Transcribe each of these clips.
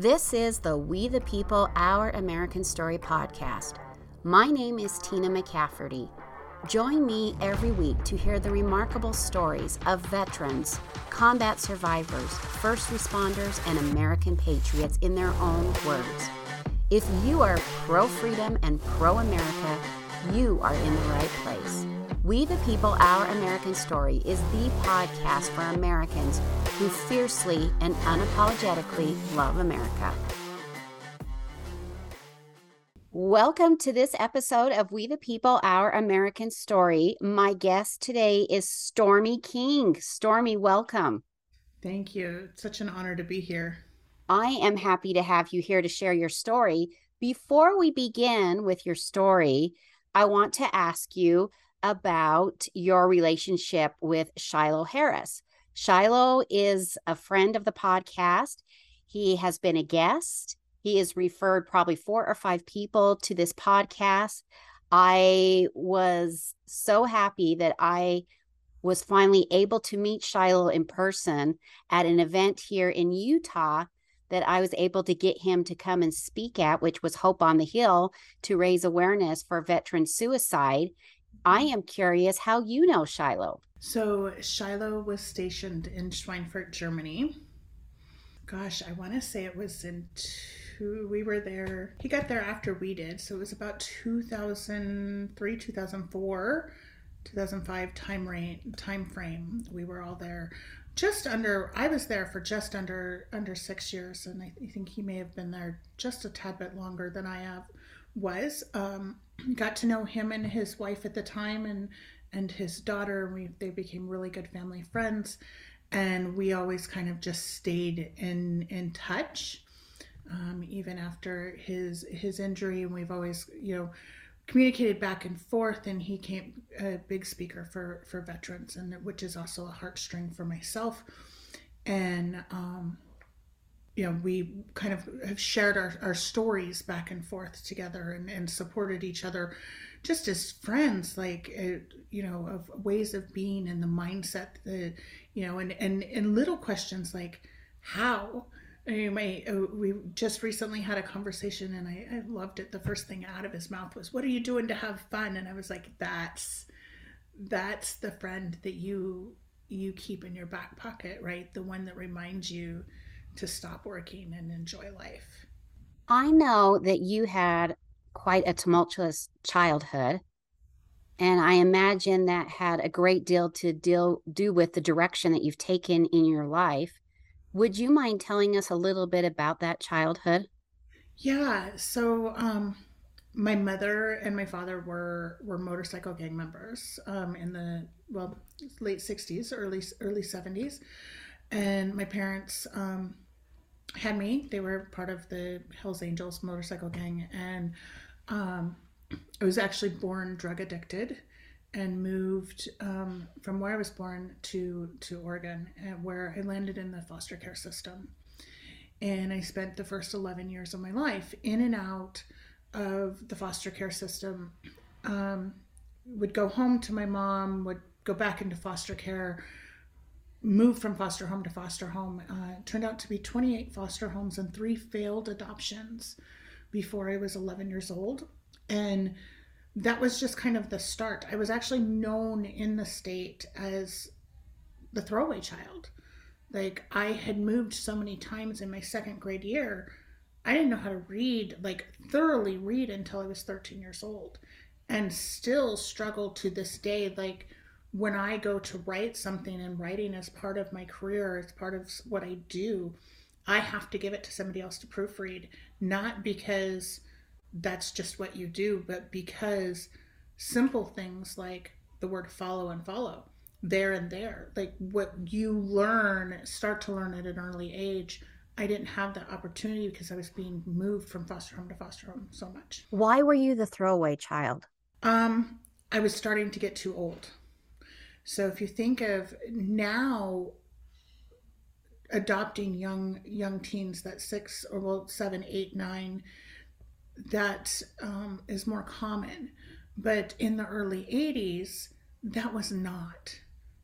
This is the We the People Our American Story podcast. My name is Tina McCafferty. Join me every week to hear the remarkable stories of veterans, combat survivors, first responders, and American patriots in their own words. If you are pro freedom and pro America, you are in the right place. We the People Our American Story is the podcast for Americans who fiercely and unapologetically love America. Welcome to this episode of We the People, Our American Story. My guest today is Stormy King. Stormy, welcome. Thank you. It's such an honor to be here. I am happy to have you here to share your story. Before we begin with your story, I want to ask you about your relationship with Shiloh Harris. Shiloh is a friend of the podcast. He has been a guest. He has referred probably four or five people to this podcast. I was so happy that I was finally able to meet Shiloh in person at an event here in Utah that I was able to get him to come and speak at, which was Hope on the Hill to raise awareness for veteran suicide. I am curious how you know Shiloh. So, Shiloh was stationed in Schweinfurt, Germany. Gosh, I want to say it was in two, we were there. He got there after we did. So, it was about 2003, 2004, 2005 time, rate, time frame. We were all there just under i was there for just under under six years and i think he may have been there just a tad bit longer than i have was um, got to know him and his wife at the time and and his daughter we they became really good family friends. And we always kind of just stayed in in touch um, even after his his injury. And we've always you know communicated back and forth and he came a big speaker for for veterans and which is also a heartstring for myself. And um you know we kind of have shared our, our stories back and forth together and, and supported each other just as friends like uh, you know of ways of being and the mindset that you know and and and little questions like how Anyway, uh, we just recently had a conversation and I, I loved it. The first thing out of his mouth was, What are you doing to have fun? And I was like, That's that's the friend that you you keep in your back pocket, right? The one that reminds you to stop working and enjoy life. I know that you had quite a tumultuous childhood. And I imagine that had a great deal to deal do with the direction that you've taken in your life. Would you mind telling us a little bit about that childhood? Yeah. So, um, my mother and my father were were motorcycle gang members um, in the well late '60s, early early '70s, and my parents um, had me. They were part of the Hell's Angels motorcycle gang, and um, I was actually born drug addicted and moved um, from where I was born to to Oregon, uh, where I landed in the foster care system. And I spent the first 11 years of my life in and out of the foster care system. Um, would go home to my mom, would go back into foster care, move from foster home to foster home. Uh, turned out to be 28 foster homes and three failed adoptions before I was 11 years old. And that was just kind of the start. I was actually known in the state as the throwaway child. Like I had moved so many times in my second grade year, I didn't know how to read, like thoroughly read until I was 13 years old and still struggle to this day like when I go to write something and writing is part of my career, it's part of what I do, I have to give it to somebody else to proofread, not because that's just what you do, but because simple things like the word follow and follow, there and there, like what you learn, start to learn at an early age. I didn't have that opportunity because I was being moved from foster home to foster home so much. Why were you the throwaway child? Um, I was starting to get too old. So if you think of now adopting young young teens that six or well seven, eight, nine, that um, is more common. But in the early 80s, that was not.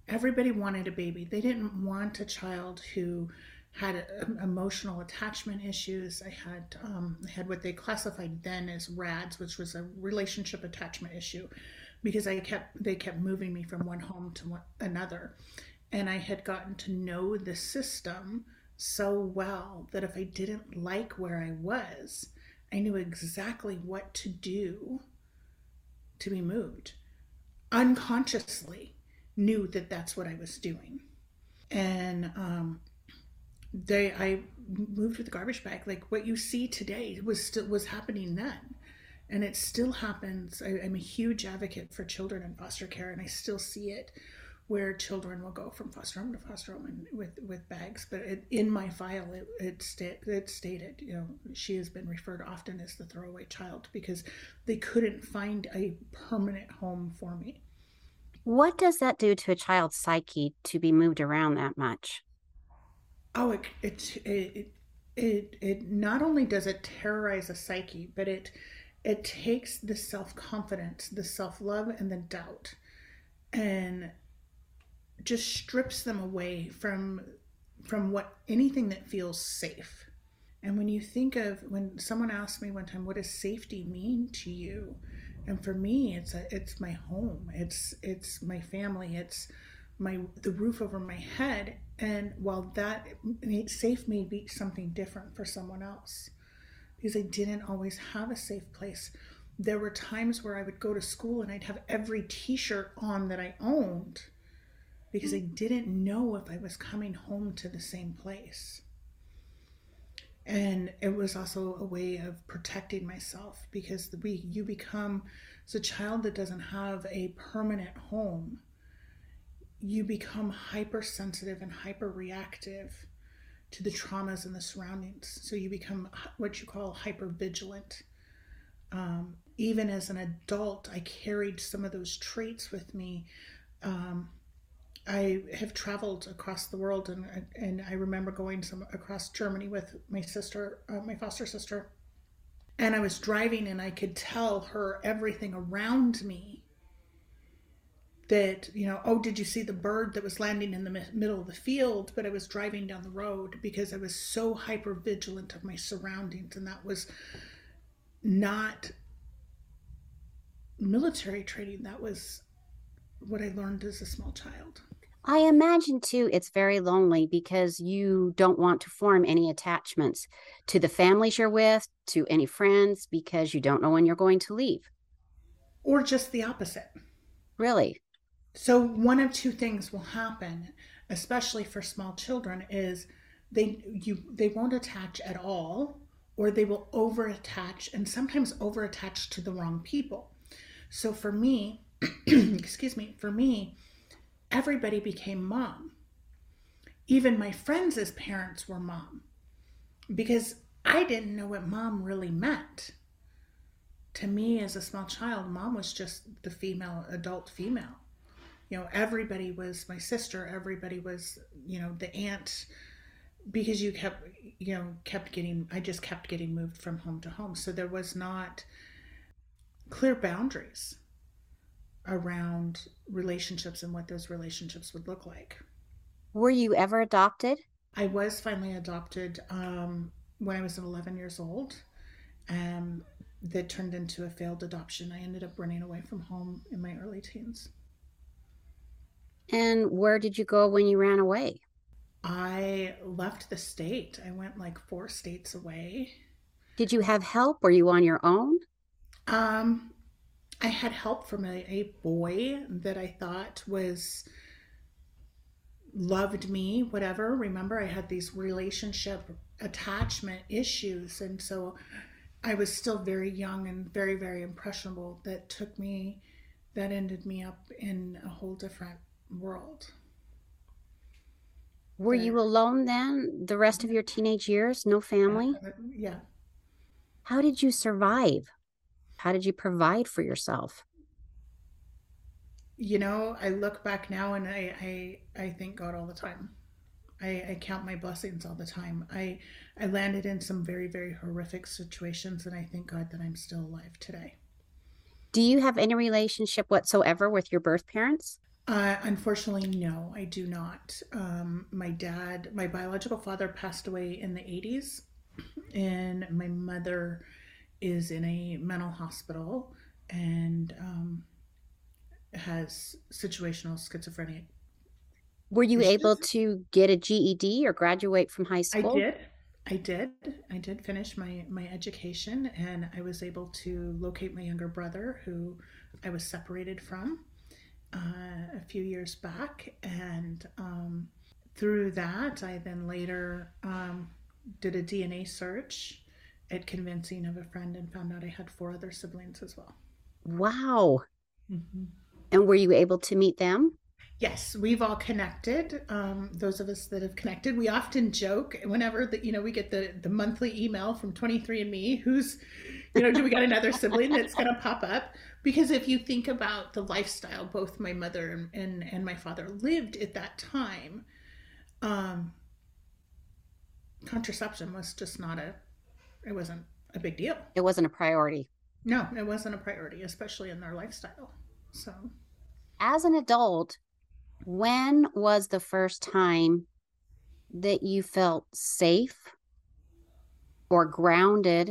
Everybody wanted a baby. They didn't want a child who had um, emotional attachment issues. I had um, I had what they classified then as RADS, which was a relationship attachment issue, because I kept they kept moving me from one home to one, another, and I had gotten to know the system so well that if I didn't like where I was, I knew exactly what to do to be moved. Unconsciously, knew that that's what I was doing, and um, they I moved with a garbage bag. Like what you see today was still was happening then, and it still happens. I, am a huge advocate for children in foster care, and I still see it where children will go from foster home to foster home and with with bags. But it, in my file, it it, sta- it stated, you know, she has been referred often as the throwaway child because they couldn't find a permanent home for me. What does that do to a child's psyche to be moved around that much? oh it it it it, it not only does it terrorize a psyche but it it takes the self-confidence the self-love and the doubt and just strips them away from from what anything that feels safe. And when you think of when someone asked me one time what does safety mean to you? And for me it's a it's my home it's it's my family it's my the roof over my head. And while that safe may be something different for someone else because i didn't always have a safe place. There were times where i would go to school and i'd have every t-shirt on that i owned because i mm. didn't know if i was coming home to the same place. And it was also a way of protecting myself because we you become as a child that doesn't have a permanent home you become hypersensitive and hyper reactive to the traumas and the surroundings. So you become what you call hyper vigilant. Um, even as an adult, I carried some of those traits with me. Um, I have traveled across the world, and and I remember going some across Germany with my sister, uh, my foster sister, and I was driving, and I could tell her everything around me that you know oh did you see the bird that was landing in the middle of the field? But i was driving down the road because i was so hyper vigilant of my surroundings and that was not military training. That was what i learned as a small child. I imagine too it's very lonely because you don't want to form any attachments to the families you're with to any friends because you don't know when you're going to leave. Or just the opposite. Really so one of two things will happen, especially for small children, is they you they won't attach at all, or they will over attach and sometimes over attach to the wrong people. So for me, excuse me, for me, everybody became mom. Even my friends as parents were mom. Because I didn't know what mom really meant. To me, as a small child, mom was just the female, adult female you know everybody was my sister everybody was you know the aunt because you kept you know kept getting i just kept getting moved from home to home. So there was not clear boundaries around relationships and what those relationships would look like. Were you ever adopted? I was finally adopted um, when i was 11 years old um, that turned into a failed adoption. I ended up running away from home in my early teens and where did you go when you ran away? I left the state. I went like four states away. Did you have help? Were you on your own? Um, I had help from a, a boy that I thought was loved me, whatever. Remember, I had these relationship attachment issues. And so I was still very young and very, very impressionable. That took me, that ended me up in a whole different world. Were you alone then the rest of your teenage years? No family? Yeah. How did you survive? How did you provide for yourself? You know, I look back now and I I, I thank God all the time. I, I count my blessings all the time. I I landed in some very, very horrific situations and I thank God that I'm still alive today. Do you have any relationship whatsoever with your birth parents? Uh, unfortunately, no, I do not. Um, my dad, my biological father, passed away in the 80s, and my mother is in a mental hospital and um, has situational schizophrenia. Were you issues. able to get a GED or graduate from high school? I did. I did. I did finish my my education, and I was able to locate my younger brother, who I was separated from uh, a few years back, and um, through that, I then later um, did a DNA search at convincing of a friend and found out I had four other siblings as well. Wow. Mm-hmm. And were you able to meet them? Yes, we've all connected. Um, those of us that have connected, we often joke whenever that you know we get the the monthly email from 23andMe, who's, you know, do we got another sibling that's going to pop up? Because if you think about the lifestyle both my mother and and, and my father lived at that time, um, contraception was just not a, it wasn't a big deal. It wasn't a priority. No, it wasn't a priority, especially in their lifestyle. So, as an adult, when was the first time that you felt safe or grounded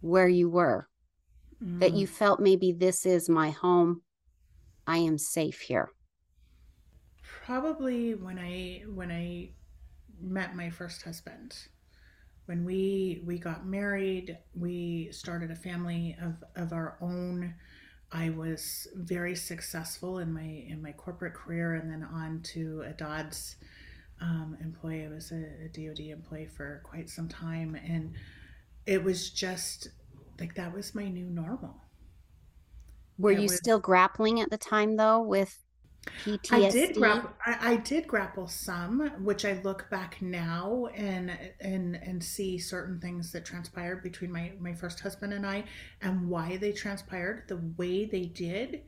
where you were? Mm. That you felt maybe this is my home. I am safe here. Probably when I when I met my first husband. When we we got married, we started a family of of our own I was very successful in my in my corporate career, and then on to a Dodds um, employee. I was a, a, DoD employee for quite some time, and it was just like that was my new normal. Were you was, still grappling at the time, though, with PTSD? I did grapple. I, I, did grapple some, which I look back now and and and see certain things that transpired between my my first husband and I, and why they transpired the way they did.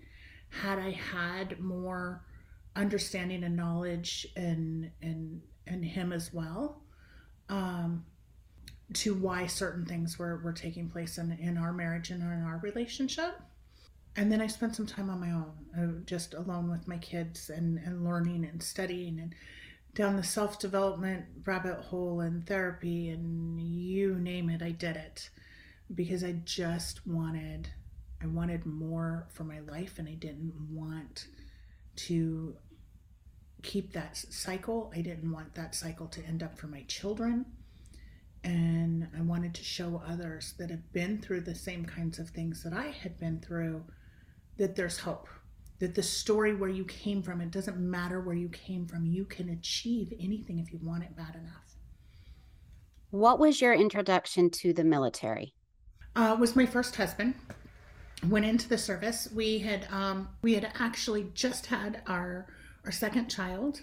Had I had more understanding and knowledge and and and him as well, um, to why certain things were were taking place in in our marriage and in our relationship and then I spent some time on my own, uh, just alone with my kids and, and learning and studying and down the self development rabbit hole and therapy and you name it, I did it because I just wanted, I wanted more for my life and I didn't want to keep that cycle. I didn't want that cycle to end up for my children. And I wanted to show others that have been through the same kinds of things that I had been through that there's hope that the story where you came from it doesn't matter where you came from you can achieve anything if you want it bad enough. What was your introduction to the military? Uh, was my first husband. Went into the service. We had um, we had actually just had our our second child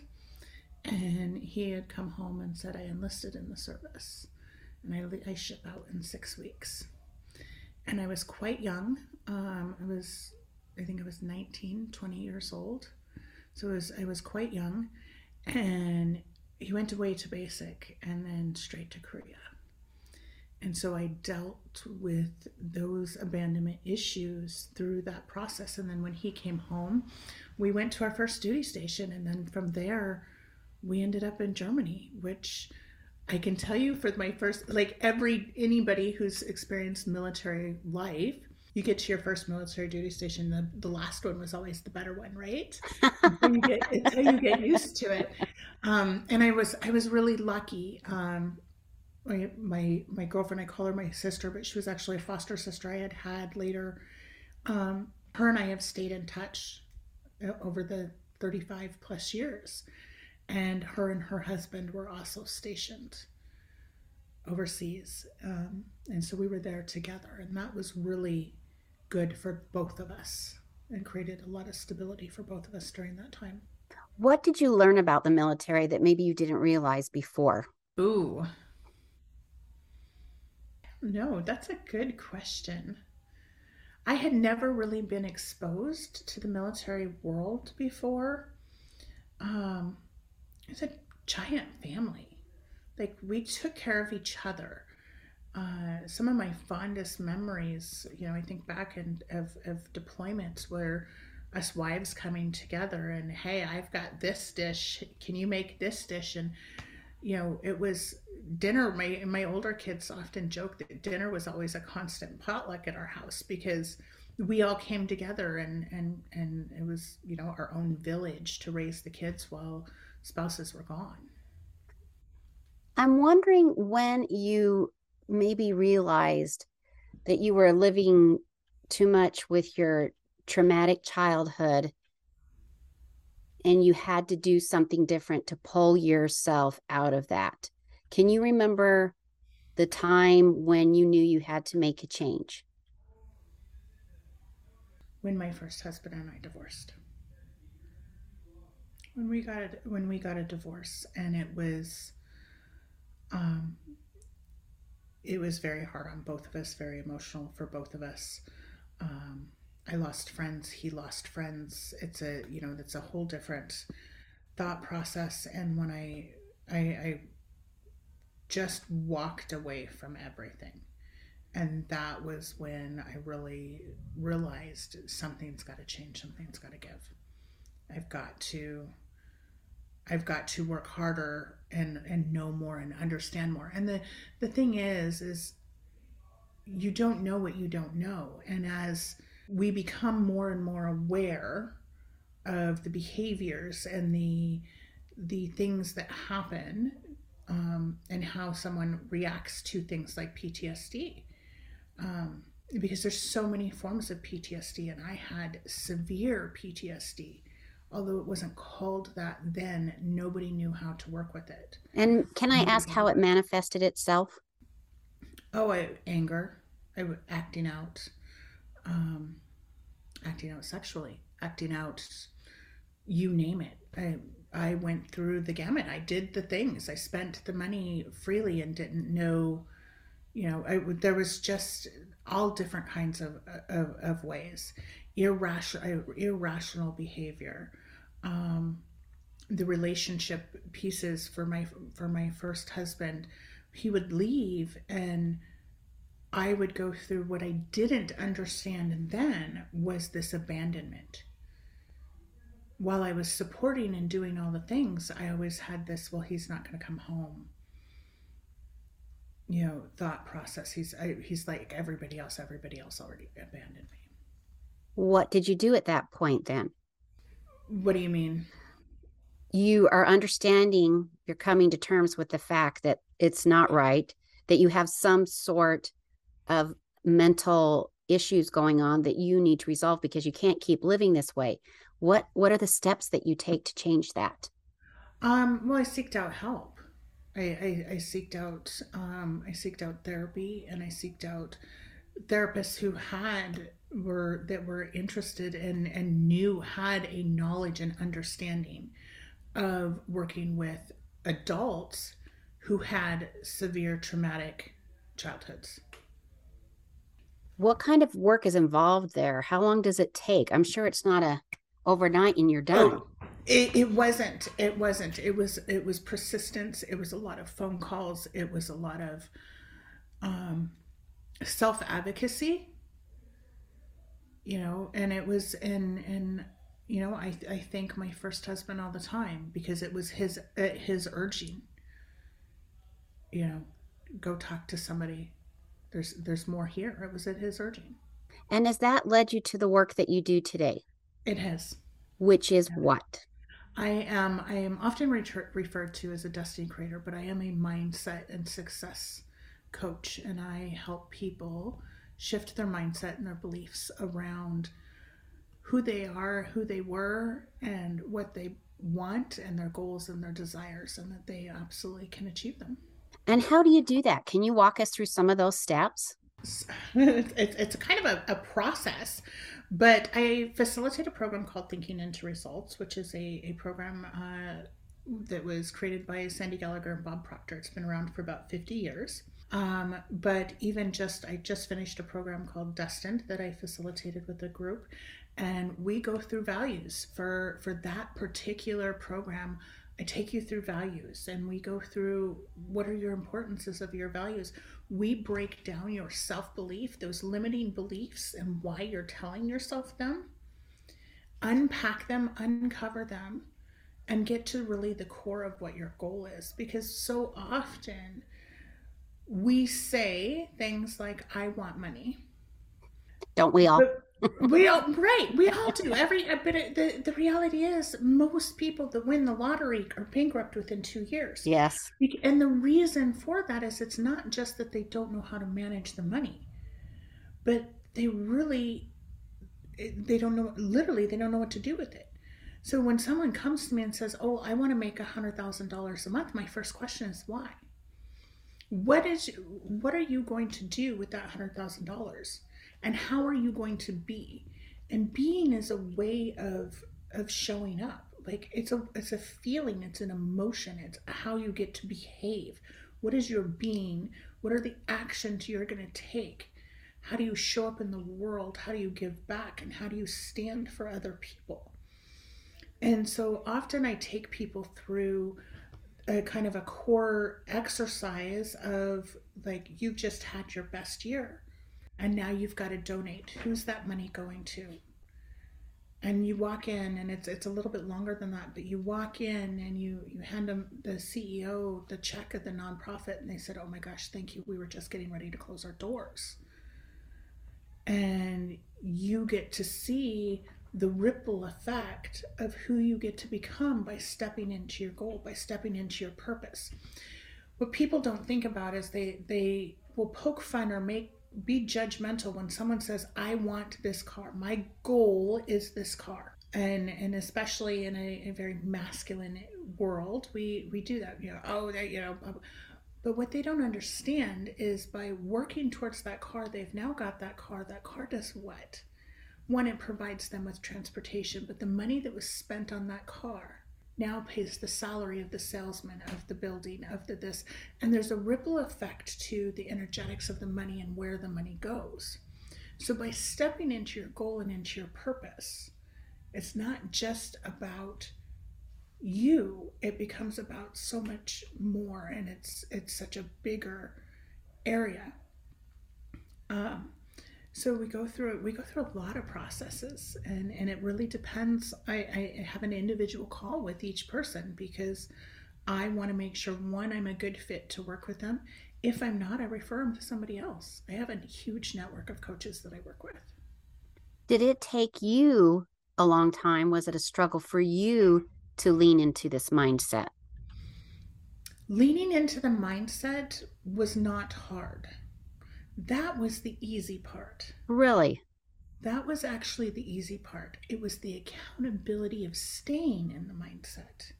and he had come home and said i enlisted in the service and i, I ship out in six weeks and i was quite young um, i was I think I was 19, 20 years old. So was, I was quite young. And he went away to basic and then straight to Korea. And so I dealt with those abandonment issues through that process. And then when he came home, we went to our first duty station. And then from there, we ended up in Germany, which I can tell you for my first, like every, anybody who's experienced military life, you get to your first military duty station, the, the last one was always the better one, right? until, you get, until you get used to it. Um, and I was I was really lucky. Um, my, my my girlfriend, I call her my sister, but she was actually a foster sister I had had later. Um, her and I have stayed in touch uh, over the 35 plus years, and her and her husband were also stationed overseas. Um, and so we were there together, and that was really good for both of us and created a lot of stability for both of us during that time. What did you learn about the military that maybe you didn't realize before? Ooh. No, that's a good question. I had never really been exposed to the military world before. Um, it's a giant family. Like we took care of each other. Uh, some of my fondest memories, you know, I think back and of, of deployments where us wives coming together and hey i've got this dish. Can you make this dish? And you know it was dinner. My my older kids often joke that dinner was always a constant potluck at our house because we all came together and and and it was you know our own village to raise the kids while spouses were gone i'm wondering when you maybe realized that you were living too much with your traumatic childhood and you had to do something different to pull yourself out of that. Can you remember the time when you knew you had to make a change? When my first husband and I divorced. When we got when we got a divorce and it was um it was very hard on both of us, very emotional for both of us. Um, I lost friends, he lost friends. It's a, you know, that's a whole different thought process. And when I, I, I just walked away from everything. And that was when I really realized something's got to change, something's got to give. I've got to I've got to work harder and and know more and understand more. And the the thing is is you don't know what you don't know. And as we become more and more aware of the behaviors and the the things that happen um, and how someone reacts to things like PTSD. Um, because there's so many forms of PTSD, and I had severe PTSD. Although it wasn't called that then, nobody knew how to work with it. And can I ask how it manifested itself? Oh, I, anger, I acting out, um, acting out sexually, acting out, you name it. I I went through the gamut. I did the things. I spent the money freely and didn't know, you know, I, there was just all different kinds of of, of ways, irrational irrational behavior. Um, the relationship pieces for my for my first husband, he would leave and I would go through what I didn't understand then was this abandonment. While I was supporting and doing all the things, I always had this, well, he's not going to come home. You know, thought process. He's I, he's like everybody else. Everybody else already abandoned me. What did you do at that point then? What do you mean? You are understanding, you're coming to terms with the fact that it's not right, that you have some sort of mental issues going on that you need to resolve because you can't keep living this way. What what are the steps that you take to change that? Um well i seeked out help. I i, I seeked out um i seeked out therapy and i seeked out therapists who had were that were interested in and knew had a knowledge and understanding of working with adults who had severe traumatic childhoods. What kind of work is involved there? How long does it take? I'm sure it's not a overnight and you're done. Oh, it, it wasn't it wasn't. It was it was persistence. It was a lot of phone calls. It was a lot of um, self advocacy you know and it was in in you know i i thank my first husband all the time because it was his uh, his urging you know go talk to somebody there's there's more here. It was at his urging. And has that led you to the work that you do today? It has. Which is what? I am I am often re- referred to as a destiny creator, but I am a mindset and success coach and I help people shift their mindset and their beliefs around who they are, who they were, and what they want and their goals and their desires and that they absolutely can achieve them. And how do you do that? Can you walk us through some of those steps? it's, it's kind of a, a, process, but I facilitate a program called Thinking into Results, which is a, a program uh, that was created by Sandy Gallagher and Bob Proctor. It's been around for about 50 years. Um, but even just, I just finished a program called Destined that I facilitated with a group, and we go through values for for that particular program I take you through values and we go through what are your importances of your values. We break down your self belief, those limiting beliefs, and why you're telling yourself them. unpack them, uncover them, and get to really the core of what your goal is. Because so often we say things like, I want money. Don't we all? But we all, right, we all do. Every, uh, but it, the, the reality is, most people that win the lottery are bankrupt within two years. Yes. And the reason for that is it's not just that they don't know how to manage the money, but they really, eh, they don't know, literally, they don't know what to do with it. So when someone comes to me and says, "Oh, I want to make a hundred thousand dollars a month," my first question is why. What is what are you going to do with that hundred thousand dollars, and how are you going to be? And being is a way of of showing up. Like it's a it's a feeling, it's an emotion, it's how you get to behave. What is your being? What are the actions you're going to take? How do you show up in the world? How do you give back? And how do you stand for other people? And so often I take people through a kind of a core exercise of like, you've just had your best year and now you've got to donate. Who's that money going to? And you walk in, and it's it's a little bit longer than that, but you walk in and you you hand them the CEO the check of the nonprofit, and they said, "Oh my gosh, thank you. We were just getting ready to close our doors." And you get to see the ripple effect of who you get to become by stepping into your goal, by stepping into your purpose. What people don't think about is they they will poke fun or make be judgmental when someone says, "I want this car. My goal is this car." And and especially in a, a very masculine world, we we do that. You know, oh, that you know. But what they don't understand is by working towards that car, they've now got that car. That car does what? One, it provides them with transportation, but the money that was spent on that car now pays the salary of the salesman, of the building, of the this. And there's a ripple effect to the energetics of the money and where the money goes. So by stepping into your goal and into your purpose, it's not just about you it becomes about so much more and it's it's such a bigger area um, so we go through we go through a lot of processes and and it really depends. I i have an individual call with each person because i want to make sure one i'm a good fit to work with them. If i'm not i refer them to somebody else. I have a huge network of coaches that i work with. Did it take you a long time? Was it a struggle for you to lean into this mindset? Leaning into the mindset was not hard that was the easy part. Really? That was actually the easy part. It was the accountability of staying in the mindset.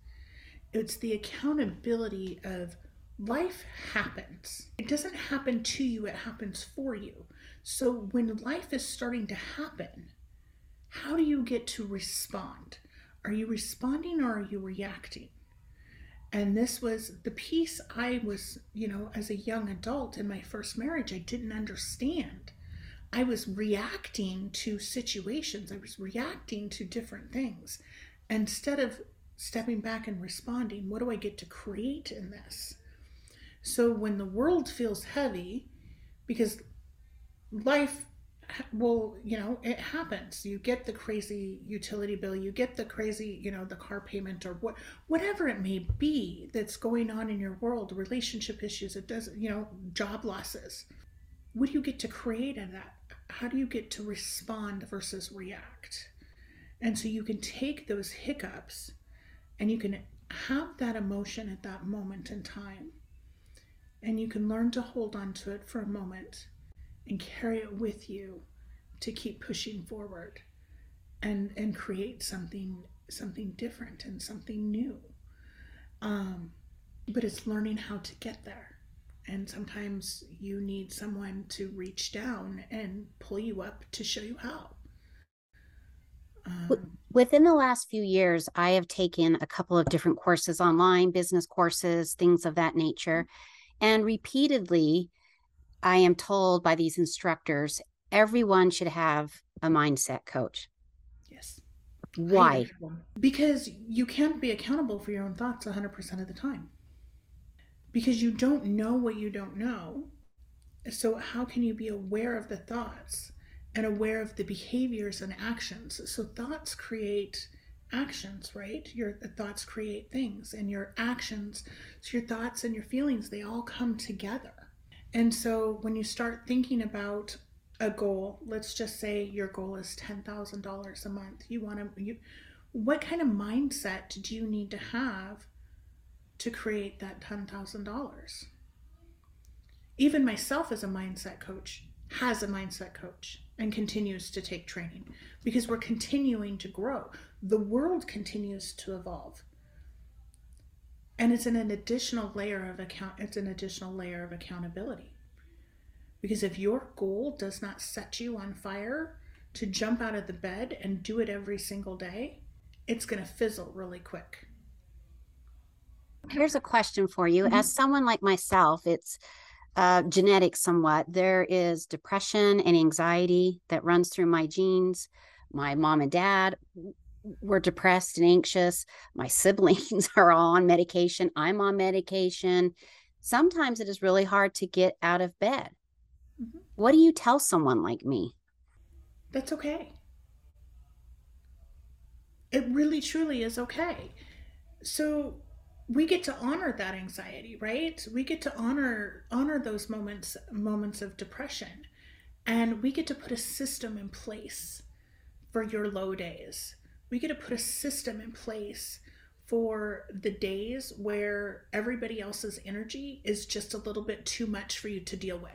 It's the accountability of life happens. It doesn't happen to you, it happens for you. So when life is starting to happen, how do you get to respond? Are you responding or are you reacting? And this was the piece I was, you know, as a young adult in my first marriage, I didn't understand. I was reacting to situations, I was reacting to different things. Instead of stepping back and responding, what do I get to create in this? So when the world feels heavy, because life well you know it happens. You get the crazy utility bill you get the crazy you know the car payment or what whatever it may be that's going on in your world relationship issues it does you know job losses. What do you get to create in that? How do you get to respond versus react? And so you can take those hiccups and you can have that emotion at that moment in time. And you can learn to hold on to it for a moment and carry it with you to keep pushing forward and and create something something different and something new. Um, but it's learning how to get there. And sometimes you need someone to reach down and pull you up to show you how. Um, within the last few years i have taken a couple of different courses online business courses things of that nature and repeatedly I am told by these instructors everyone should have a mindset coach. Yes. Why? Because you can't be accountable for your own thoughts 100% of the time. Because you don't know what you don't know. So, how can you be aware of the thoughts and aware of the behaviors and actions. So thoughts create actions, right? Your uh, thoughts create things, and your actions, so your thoughts and your feelings, they all come together. And so when you start thinking about a goal, let's just say your goal is $10,000 a month. You want to you what kind of mindset do you need to have to create that $10,000? Even myself as a mindset coach has a mindset coach and continues to take training because we're continuing to grow. The world continues to evolve. And it's an, an additional layer of account it's an additional layer of accountability. Because if your goal does not set you on fire to jump out of the bed and do it every single day, it's going to fizzle really quick. Here's a question for you. Mm-hmm. As someone like myself, it's uh, genetic somewhat. There is depression and anxiety that runs through my genes. My mom and dad were depressed and anxious. My siblings are all on medication. I'm on medication. Sometimes it is really hard to get out of bed. Mm-hmm. What do you tell someone like me? That's okay. It really truly is okay. So we get to honor that anxiety, right? We get to honor honor those moments moments of depression. And we get to put a system in place for your low days. We get to put a system in place for the days where everybody else's energy is just a little bit too much for you to deal with.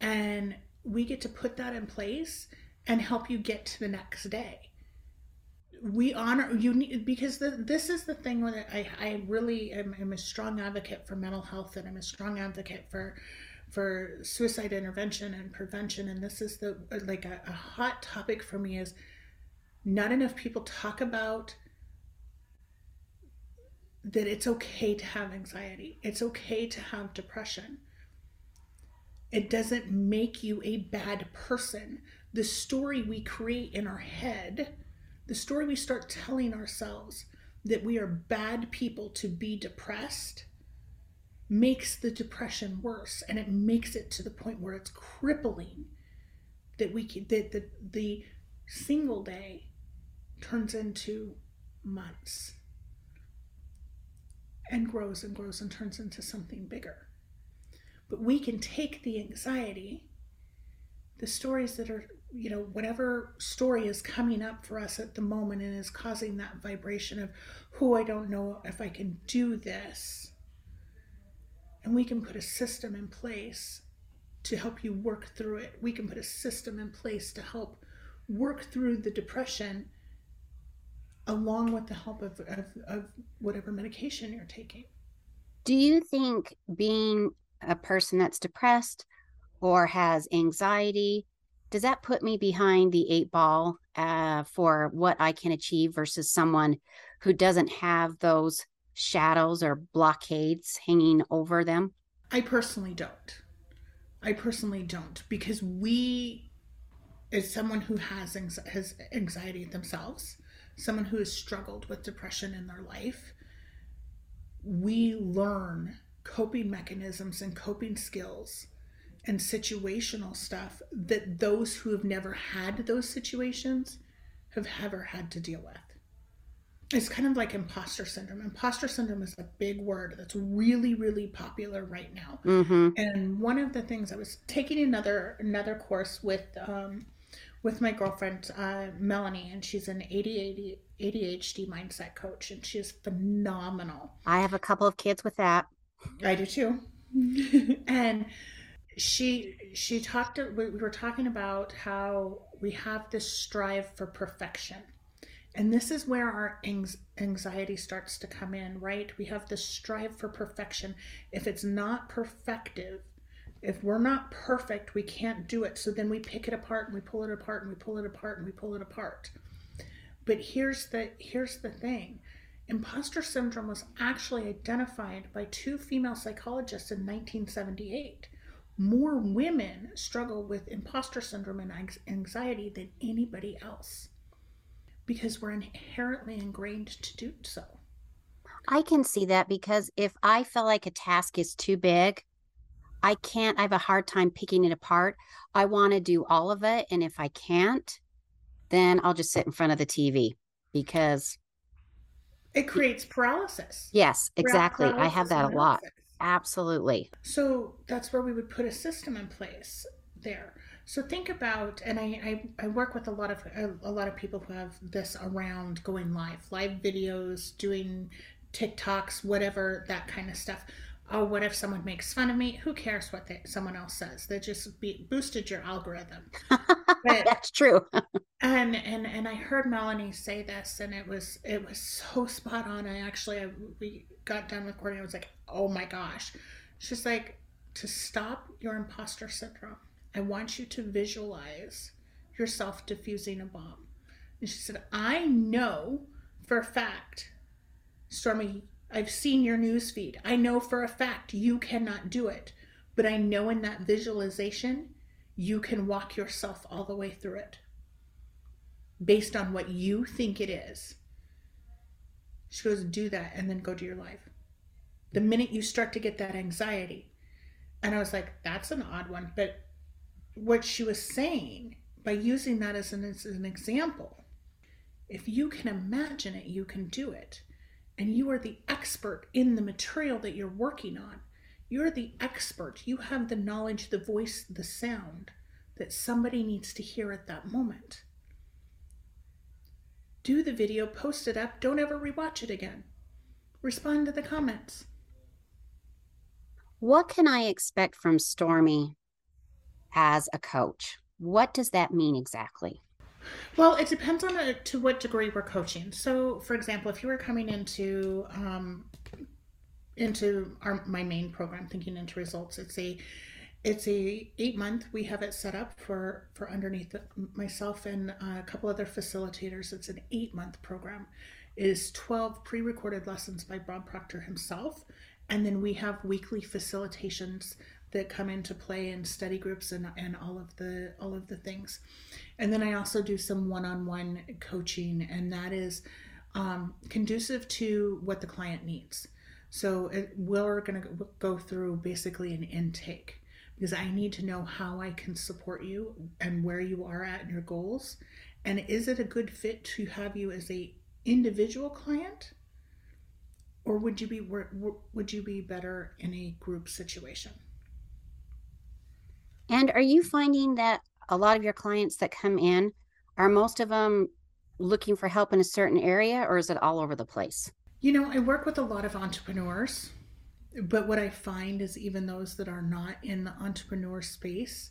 And we get to put that in place and help you get to the next day. We honor you need because the, this is the thing that I, I really am, am a strong advocate for mental health and I'm a strong advocate for for suicide intervention and prevention. And this is the like a, a hot topic for me is not enough people talk about that it's okay to have anxiety it's okay to have depression it doesn't make you a bad person. The story we create in our head, the story we start telling ourselves that we are bad people to be depressed, makes the depression worse and it makes it to the point where it's crippling that we that the, the single day turns into months and grows and grows and turns into something bigger. But we can take the anxiety, the stories that are, you know, whatever story is coming up for us at the moment and is causing that vibration of, who I don't know if I can do this. And we can put a system in place to help you work through it. We can put a system in place to help work through the depression along with the help of, of, of, whatever medication you're taking. Do you think being a person that's depressed or has anxiety, does that put me behind the eight ball uh, for what I can achieve versus someone who doesn't have those shadows or blockades hanging over them? I personally don't. I personally don't because we, as someone who has, has anxiety themselves, someone who has struggled with depression in their life, we learn coping mechanisms and coping skills and situational stuff that those who have never had those situations have ever had to deal with. It's kind of like imposter syndrome. Imposter syndrome is a big word that's really, really popular right now. Mm-hmm. And one of the things I was taking another another course with um, with my girlfriend uh, Melanie, and she's an ADHD, ADHD mindset coach, and she is phenomenal. I have a couple of kids with that. I do too. and she she talked we were talking about how we have this strive for perfection and this is where our anxiety starts to come in right we have this strive for perfection if it's not perfective if we're not perfect we can't do it so then we pick it apart and we pull it apart and we pull it apart and we pull it apart but here's the here's the thing Imposter syndrome was actually identified by two female psychologists in 1978. More women struggle with imposter syndrome and anxiety than anybody else because we're inherently ingrained to do so. I can see that because if I feel like a task is too big, I can't, I have a hard time picking it apart. I want to do all of it. And if I can't, then I'll just sit in front of the TV because it creates paralysis. Yes, exactly. Paralysis I have that a lot. Absolutely. So that's where we would put a system in place there. So think about, and I, I, I work with a lot of a, a, lot of people who have this around going live, live videos, doing TikToks, whatever that kind of stuff. Oh, what if someone makes fun of me? Who cares what they, someone else says? They just be, boosted your algorithm. But, That's true. and and and I heard Melanie say this, and it was it was so spot on. I actually I, we got done recording. I was like, oh my gosh. She's like, to stop your imposter syndrome I want you to visualize yourself diffusing a bomb. And she said, I know for a fact, Stormy, I've seen your news feed. I know for a fact you cannot do it. But I know in that visualization, you can walk yourself all the way through it based on what you think it is. She goes, do that and then go to your life. The minute you start to get that anxiety, and I was like, that's an odd one, but what she was saying by using that as an, as an example. If you can imagine it, you can do it. And you are the expert in the material that you're working on. You're the expert. You have the knowledge, the voice, the sound that somebody needs to hear at that moment. Do the video, post it up, don't ever rewatch it again. Respond to the comments. What can I expect from Stormy as a coach. What does that mean exactly? Well, it depends on a, to what degree we're coaching. So, for example, if you were coming into um, into our my main program, thinking into results, it's a it's a eight month. We have it set up for for underneath myself and a couple other facilitators. It's an eight month program. It is twelve pre recorded lessons by Bob Proctor himself, and then we have weekly facilitations that come into play in study groups and, and all of the all of the things. And then i also do some one-on-one coaching and that is um, conducive to what the client needs. So it, we're going to go through basically an intake because i need to know how i can support you and where you are at in your goals. And is it a good fit to have you as a individual client? Or would you be would you be better in a group situation and are you finding that a lot of your clients that come in are most of them looking for help in a certain area or is it all over the place? You know, I work with a lot of entrepreneurs, but what I find is even those that are not in the entrepreneur space,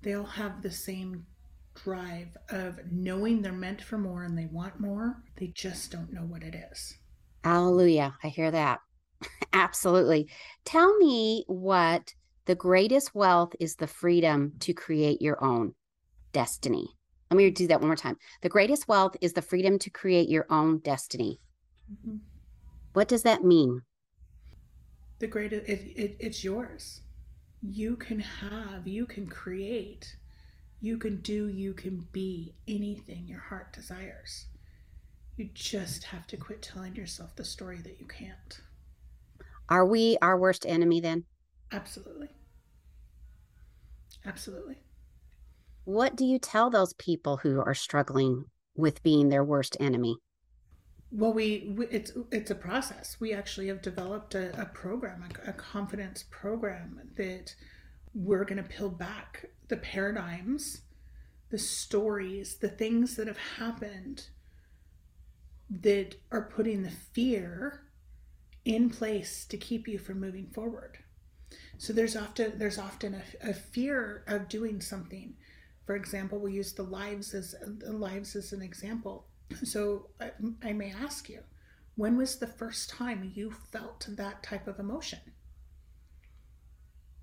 they all have the same drive of knowing they're meant for more and they want more. They just don't know what it is. Hallelujah. I hear that. Absolutely. Tell me what the greatest wealth is the freedom to create your own destiny. Let me do that one more time. The greatest wealth is the freedom to create your own destiny. Mm-hmm. What does that mean? The greatest, it, it, it's yours. You can have, you can create, you can do, you can be anything your heart desires. You just have to quit telling yourself the story that you can't. Are we our worst enemy then? Absolutely. Absolutely. What do you tell those people who are struggling with being their worst enemy? Well, we, we it's it's a process. We actually have developed a, a program, a, a confidence program that we're going to peel back the paradigms, the stories, the things that have happened that are putting the fear in place to keep you from moving forward. So there's often there's often a, a fear of doing something. For example, we use the lives as the lives as an example. So I, I may ask you, when was the first time you felt that type of emotion?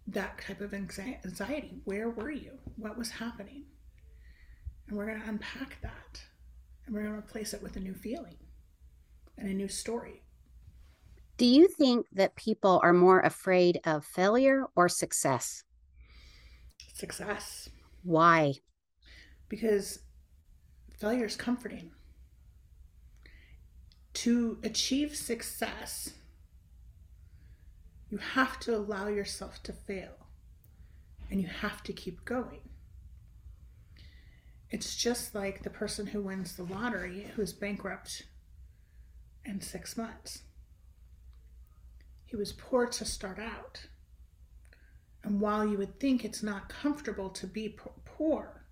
That type of anxiety. Where were you? What was happening? And we're going to unpack that and we're going to replace it with a new feeling and a new story. Do you think that people are more afraid of failure or success? Success. Why? Because failure is comforting. To achieve success, you have to allow yourself to fail. and you have to keep going. It's just like the person who wins the lottery who's bankrupt in six months. He was poor to start out. And while you would think it's not comfortable to be poor,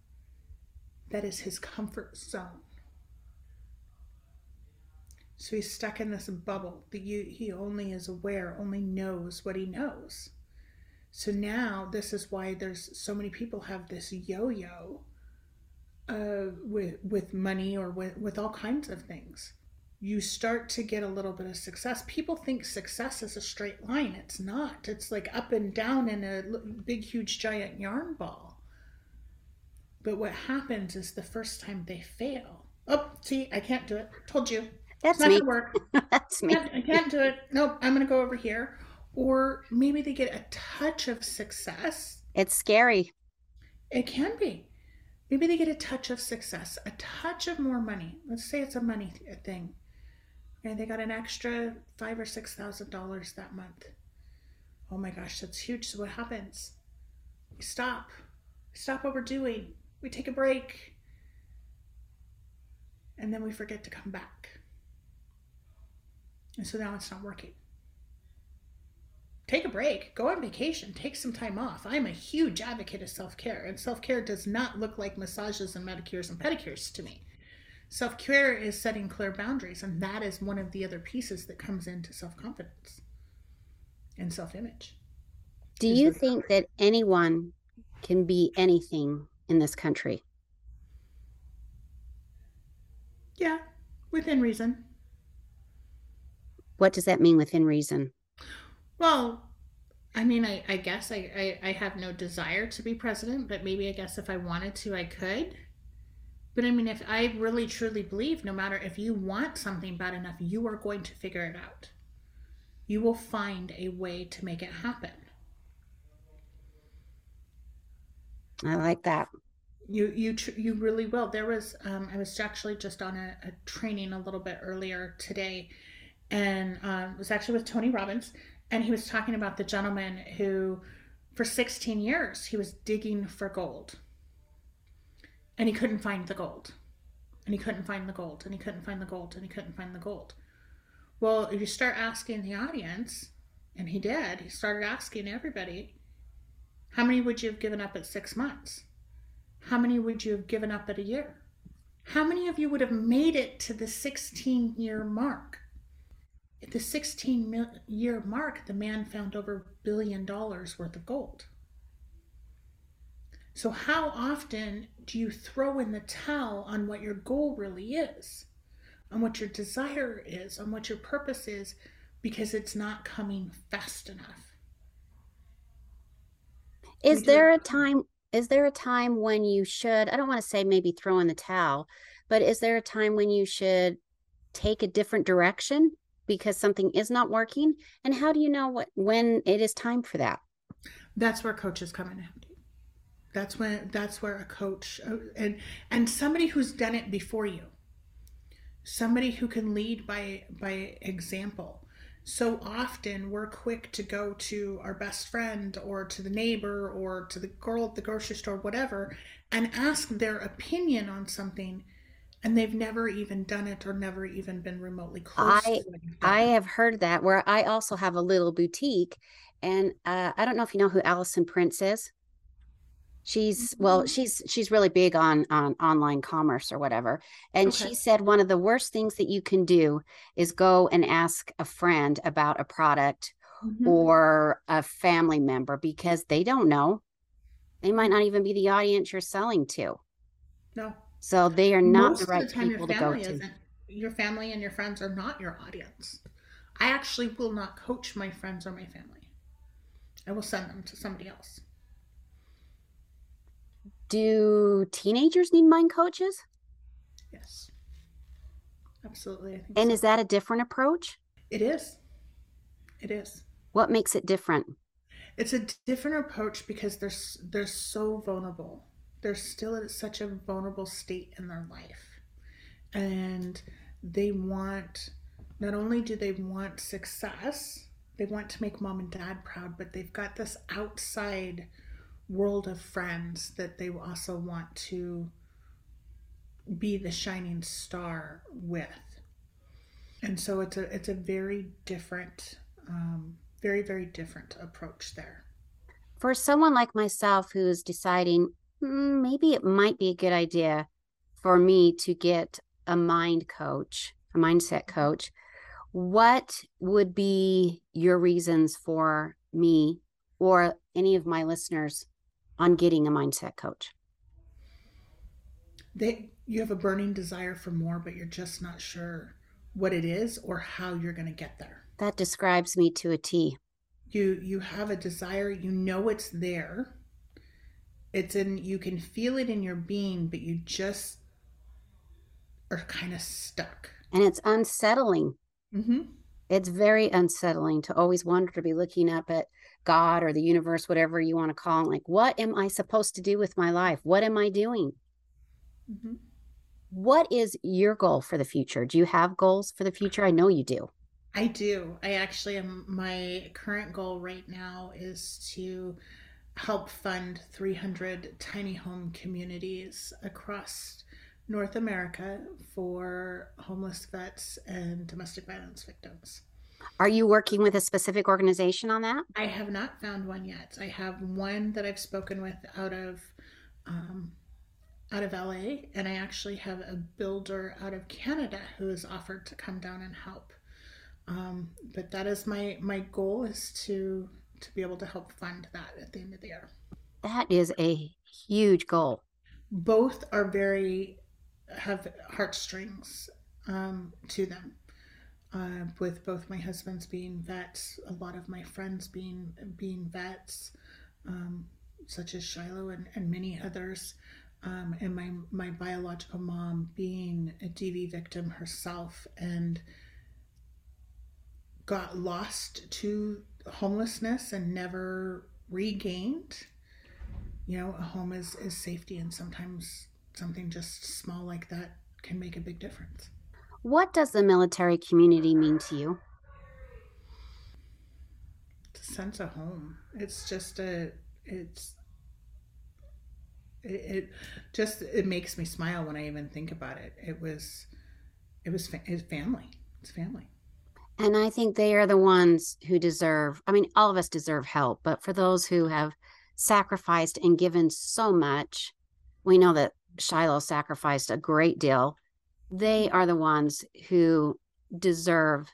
that is his comfort zone. So he's stuck in this bubble that you, he only is aware, only knows what he knows. So now this is why there's so many people have this yo-yo uh, with with money or with with all kinds of things. You start to get a little bit of success. People think success is a straight line. It's not. It's like up and down in a big, huge, giant yarn ball. But what happens is the first time they fail. Oh, see, I can't do it. Told you. That's not me. Gonna work. That's me. I can't, I can't do it. Nope. I'm gonna go over here. Or maybe they get a touch of success. It's scary. It can be. Maybe they get a touch of success, a touch of more money. Let's say it's a money thing. And they got an extra five or six thousand dollars that month. Oh my gosh, that's huge. So what happens? We stop. We stop what we're doing. We take a break. And then we forget to come back. And so now it's not working. Take a break, go on vacation, take some time off. I'm a huge advocate of self care, and self care does not look like massages and manicures and pedicures to me. Self care is setting clear boundaries, and that is one of the other pieces that comes into self confidence and self image. Do you think that anyone can be anything in this country? Yeah, within reason. What does that mean within reason? Well, I mean, I, I guess I, I, I have no desire to be president, but maybe I guess if I wanted to, I could. But I mean, if I really truly believe, no matter if you want something bad enough, you are going to figure it out. You will find a way to make it happen. I like that. You you you really will. There was um, I was actually just on a, a training a little bit earlier today, and um, it was actually with Tony Robbins, and he was talking about the gentleman who, for 16 years, he was digging for gold, and he couldn't find the gold, and he couldn't find the gold, and he couldn't find the gold, and he couldn't find the gold. Well, if you start asking the audience, and he did, he started asking everybody, how many would you have given up at six months? How many would you have given up at a year? How many of you would have made it to the 16 year mark? At the 16 year mark, the man found over a billion dollars worth of gold. So, how often do you throw in the towel on what your goal really is, on what your desire is, on what your purpose is, because it's not coming fast enough? Is there a time? Is there a time when you should? I don't want to say maybe throw in the towel, but is there a time when you should take a different direction because something is not working and how do you know what when it is time for that that's where coaches come in that's when that's where a coach uh, and and somebody who's done it before you. Somebody who can lead by by example. So often we're quick to go to our best friend or to the neighbor or to the girl at the grocery store whatever and ask their opinion on something and they've never even done it or never even been remotely close I, I have heard that where I also have a little boutique and uh, I don't know if you know who Alison Prince is. She's mm-hmm. well, she's she's really big on on online commerce or whatever. And okay. she said one of the worst things that you can do is go and ask a friend about a product mm-hmm. or a family member because they don't know. They might not even be the audience you're selling to. No. So they are not Most the right the time, people to go to. Your family and your friends are not your audience. I actually will not coach my friends or my family. I will send them to somebody else. Do teenagers need mind coaches? Yes. Absolutely. and so. is that a different approach? It is. It is. What makes it different? It's a different approach because they're they're so vulnerable they're still at such a vulnerable state in their life. And they want, not only do they want success, they want to make mom and dad proud, but they've got this outside world of friends that they also want to be the shining star with. And so it's a it's a very different, um, very very different approach there. For someone like myself who's deciding mm, maybe it might be a good idea for me to get a mind coach, a mindset coach, what would be your reasons for me or any of my listeners on getting a mindset coach? They you have a burning desire for more, but you're just not sure what it is or how you're going to get there. That describes me to a T. You you have a desire, you know it's there. It's in you can feel it in your being, but you just are kind of stuck. And it's unsettling. Mm-hmm. It's very unsettling to always wonder to be looking up at God or the universe, whatever you want to call it. Like, what am I supposed to do with my life? What am I doing? Mm-hmm. What is your goal for the future? Do you have goals for the future? I know you do. I do. I actually am. My current goal right now is to help fund 300 tiny home communities across North America for homeless vets and domestic violence victims. Are you working with a specific organization on that? I have not found one yet. I have one that I've spoken with out of um, out of LA, and I actually have a builder out of Canada who has offered to come down and help. Um, but that is my my goal is to to be able to help fund that at the end of the year. That is a huge goal. Both are very have heartstrings um, to them. Uh, with both my husbands being vets, a lot of my friends being being vets, um, such as Shiloh and, and many others, um, and my my biological mom being a DV victim herself and got lost to homelessness and never regained. You know, a home is is safety, and sometimes something just small like that can make a big difference. What does the military community mean to you? It's a sense of home. It's just a, it's, it, it just, it makes me smile when I even think about it. It was, it was, it's family. It's family. And I think they are the ones who deserve, I mean, all of us deserve help, but for those who have sacrificed and given so much, we know that Shiloh sacrificed a great deal. They are the ones who deserve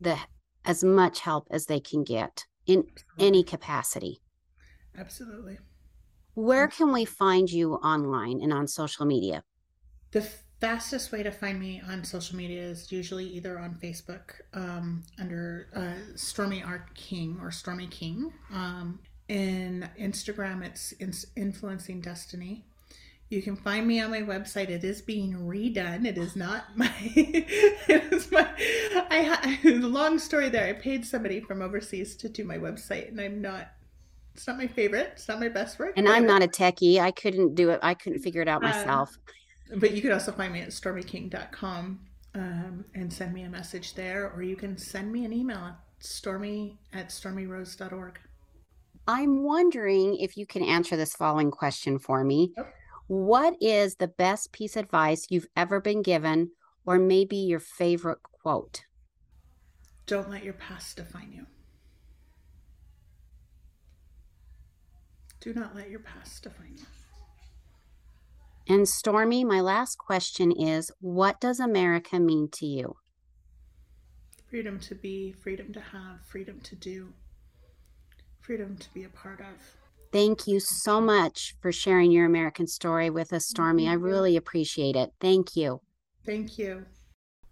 the as much help as they can get in any capacity. Absolutely. Where can we find you online and on social media? The fastest way to find me on social media is usually either on Facebook um, under uh, Stormy Art King or Stormy King. Um, in Instagram, it's Influencing Destiny. You can find me on my website. It is being redone. It is not my. it is my. I long story there. I paid somebody from overseas to do my website, and I'm not. It's not my favorite. It's not my best work. And I'm not a techie. I couldn't do it. I couldn't figure it out uh, myself. but you could also find me at stormyking.com um, and send me a message there, or you can send me an email at stormy at stormyrose.org. I'm wondering if you can answer this following question for me. What is the best piece of advice you've ever been given, or maybe your favorite quote? Don't let your past define you. Do not let your past define you. And Stormy, my last question is what does America mean to you? Freedom to be, freedom to have, freedom to do, freedom to be a part of. Thank you so much for sharing your American story with us, Stormy. I really appreciate it. Thank you. Thank you.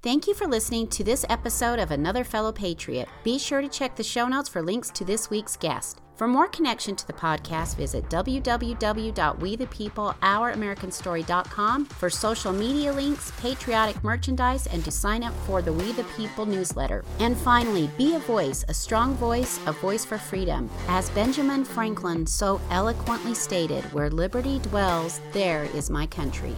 Thank you for listening to this episode of Another Fellow Patriot. Be sure to check the show notes for links to this week's guest. For more connection to the podcast, visit www.wethepeopleouramericanstory.com for social media links, patriotic merchandise, and to sign up for the We the People newsletter. And finally, be a voice, a strong voice, a voice for freedom. As Benjamin Franklin so eloquently stated, where liberty dwells, there is my country.